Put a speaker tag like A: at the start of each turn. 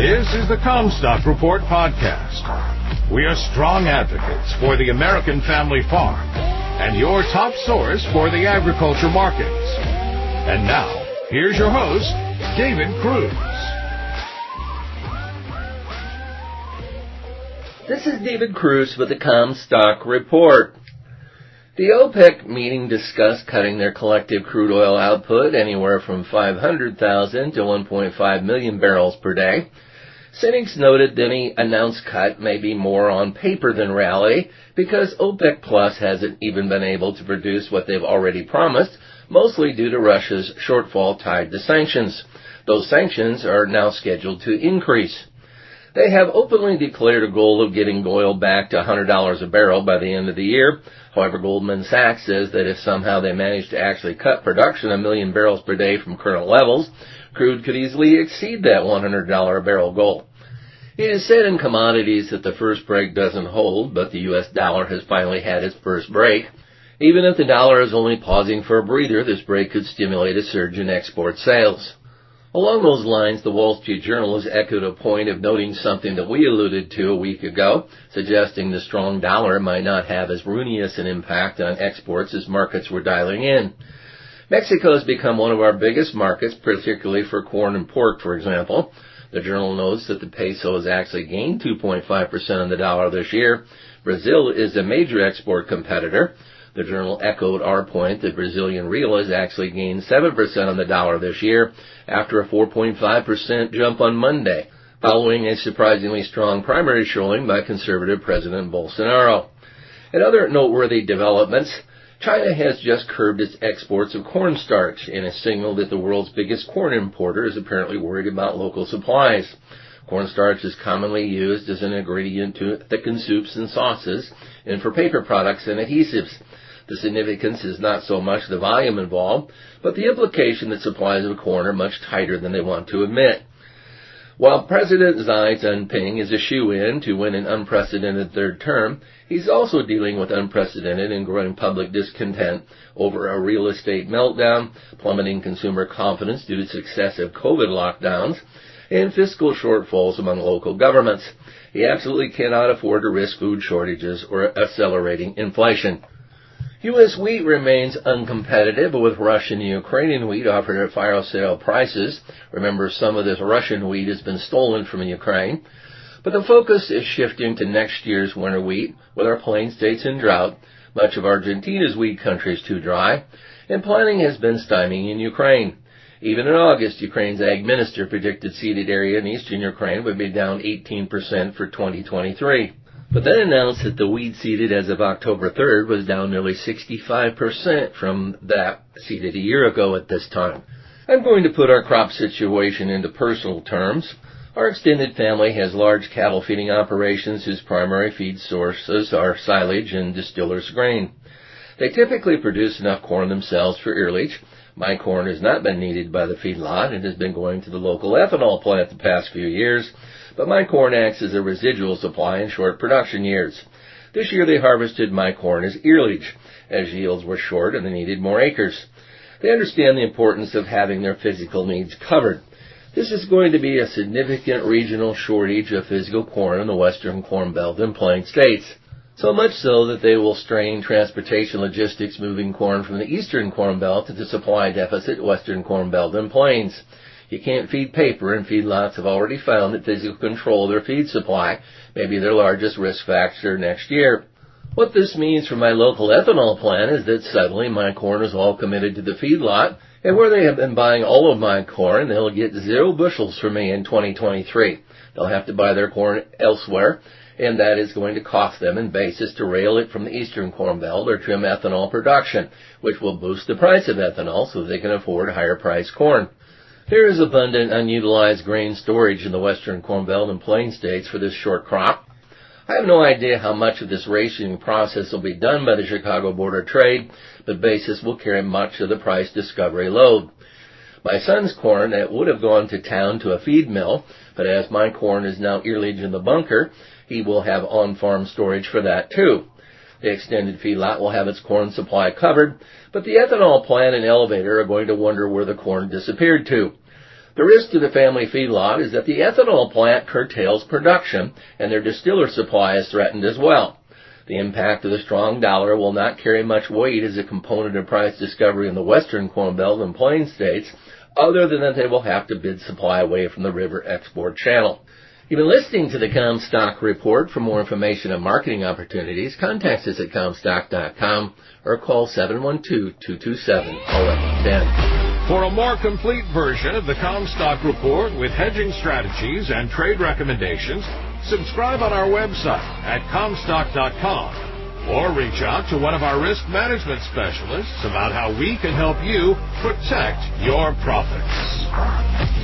A: This is the Commstock Report podcast. We are strong advocates for the American family farm and your top source for the agriculture markets. And now, here's your host, David Kruse.
B: This is David Kruse with the Commstock Report. The OPEC meeting discussed cutting their collective crude oil output anywhere from 500,000 to 1.5 million barrels per day. Cynics noted that any announced cut may be more on paper than reality because OPEC Plus hasn't even been able to produce what they've already promised, mostly due to Russia's shortfall tied to sanctions. Those sanctions are now scheduled to increase. They have openly declared a goal of getting oil back to $100 a barrel by the end of the year. However, Goldman Sachs says that if somehow they manage to actually cut production a million barrels per day from current levels, crude could easily exceed that $100 a barrel goal. It is said in commodities that the first break doesn't hold, but the US dollar has finally had its first break. Even if the dollar is only pausing for a breather, this break could stimulate a surge in export sales. Along those lines, the Wall Street Journal has echoed a point of noting something that we alluded to a week ago, suggesting the strong dollar might not have as ruinous an impact on exports as markets were dialing in. Mexico has become one of our biggest markets, particularly for corn and pork, for example. The journal notes that the peso has actually gained 2.5% on the dollar this year. Brazil is a major export competitor. The journal echoed our point that Brazilian real has actually gained 7% on the dollar this year after a 4.5% jump on Monday, following a surprisingly strong primary showing by conservative President Bolsonaro. In other noteworthy developments, China has just curbed its exports of cornstarch in a signal that the world's biggest corn importer is apparently worried about local supplies. Cornstarch is commonly used as an ingredient to thicken soups and sauces and for paper products and adhesives. The significance is not so much the volume involved, but the implication that supplies of corn are much tighter than they want to admit. While President Xi Jinping is a shoe-in to win an unprecedented third term, he's also dealing with unprecedented and growing public discontent over a real estate meltdown, plummeting consumer confidence due to successive COVID lockdowns, and fiscal shortfalls among local governments. He absolutely cannot afford to risk food shortages or accelerating inflation. U.S. wheat remains uncompetitive with Russian and Ukrainian wheat offered at fire sale prices. Remember, some of this Russian wheat has been stolen from Ukraine. But the focus is shifting to next year's winter wheat, with our plain states in drought. Much of Argentina's wheat country is too dry, and planting has been stymie in Ukraine. Even in August, Ukraine's ag minister predicted seeded area in eastern Ukraine would be down 18% for 2023 but then announced that the wheat seeded as of October 3rd was down nearly 65% from that seeded a year ago at this time. I'm going to put our crop situation into personal terms. Our extended family has large cattle feeding operations whose primary feed sources are silage and distiller's grain. They typically produce enough corn themselves for earlage. My corn has not been needed by the feedlot and has been going to the local ethanol plant the past few years, but my corn acts as a residual supply in short production years. This year they harvested my corn as earlage, as yields were short and they needed more acres. They understand the importance of having their physical needs covered. This is going to be a significant regional shortage of physical corn in the western corn belt and plain states. So much so that they will strain transportation logistics moving corn from the eastern corn belt to the supply deficit western corn belt and plains. You can't feed paper, and feedlots have already found that physical control of their feed supply may be their largest risk factor next year. What this means for my local ethanol plant is that suddenly my corn is all committed to the feedlot, and where they have been buying all of my corn, they'll get zero bushels from me in 2023. They'll have to buy their corn elsewhere, and that is going to cost them in basis to rail it from the eastern corn belt or trim ethanol production, which will boost the price of ethanol so they can afford higher priced corn. There is abundant unutilized grain storage in the western Corn Belt and Plain states for this short crop. I have no idea how much of this rationing process will be done by the Chicago Board of Trade, but basis will carry much of the price discovery load. My son's corn that would have gone to town to a feed mill, but as my corn is now earlage in the bunker, he will have on-farm storage for that too. The extended feedlot will have its corn supply covered, but the ethanol plant and elevator are going to wonder where the corn disappeared to. The risk to the family feedlot is that the ethanol plant curtails production and their distiller supply is threatened as well. The impact of the strong dollar will not carry much weight as a component of price discovery in the western Corn Belt and Plains states, other than that they will have to bid supply away from the river export channel. You've been listening to the Commstock Report. For more information on marketing opportunities, contact us at Commstock.com or call 712-227-1110.
A: For a more complete version of the Commstock Report with hedging strategies and trade recommendations, subscribe on our website at Commstock.com or reach out to one of our risk management specialists about how we can help you protect your profits.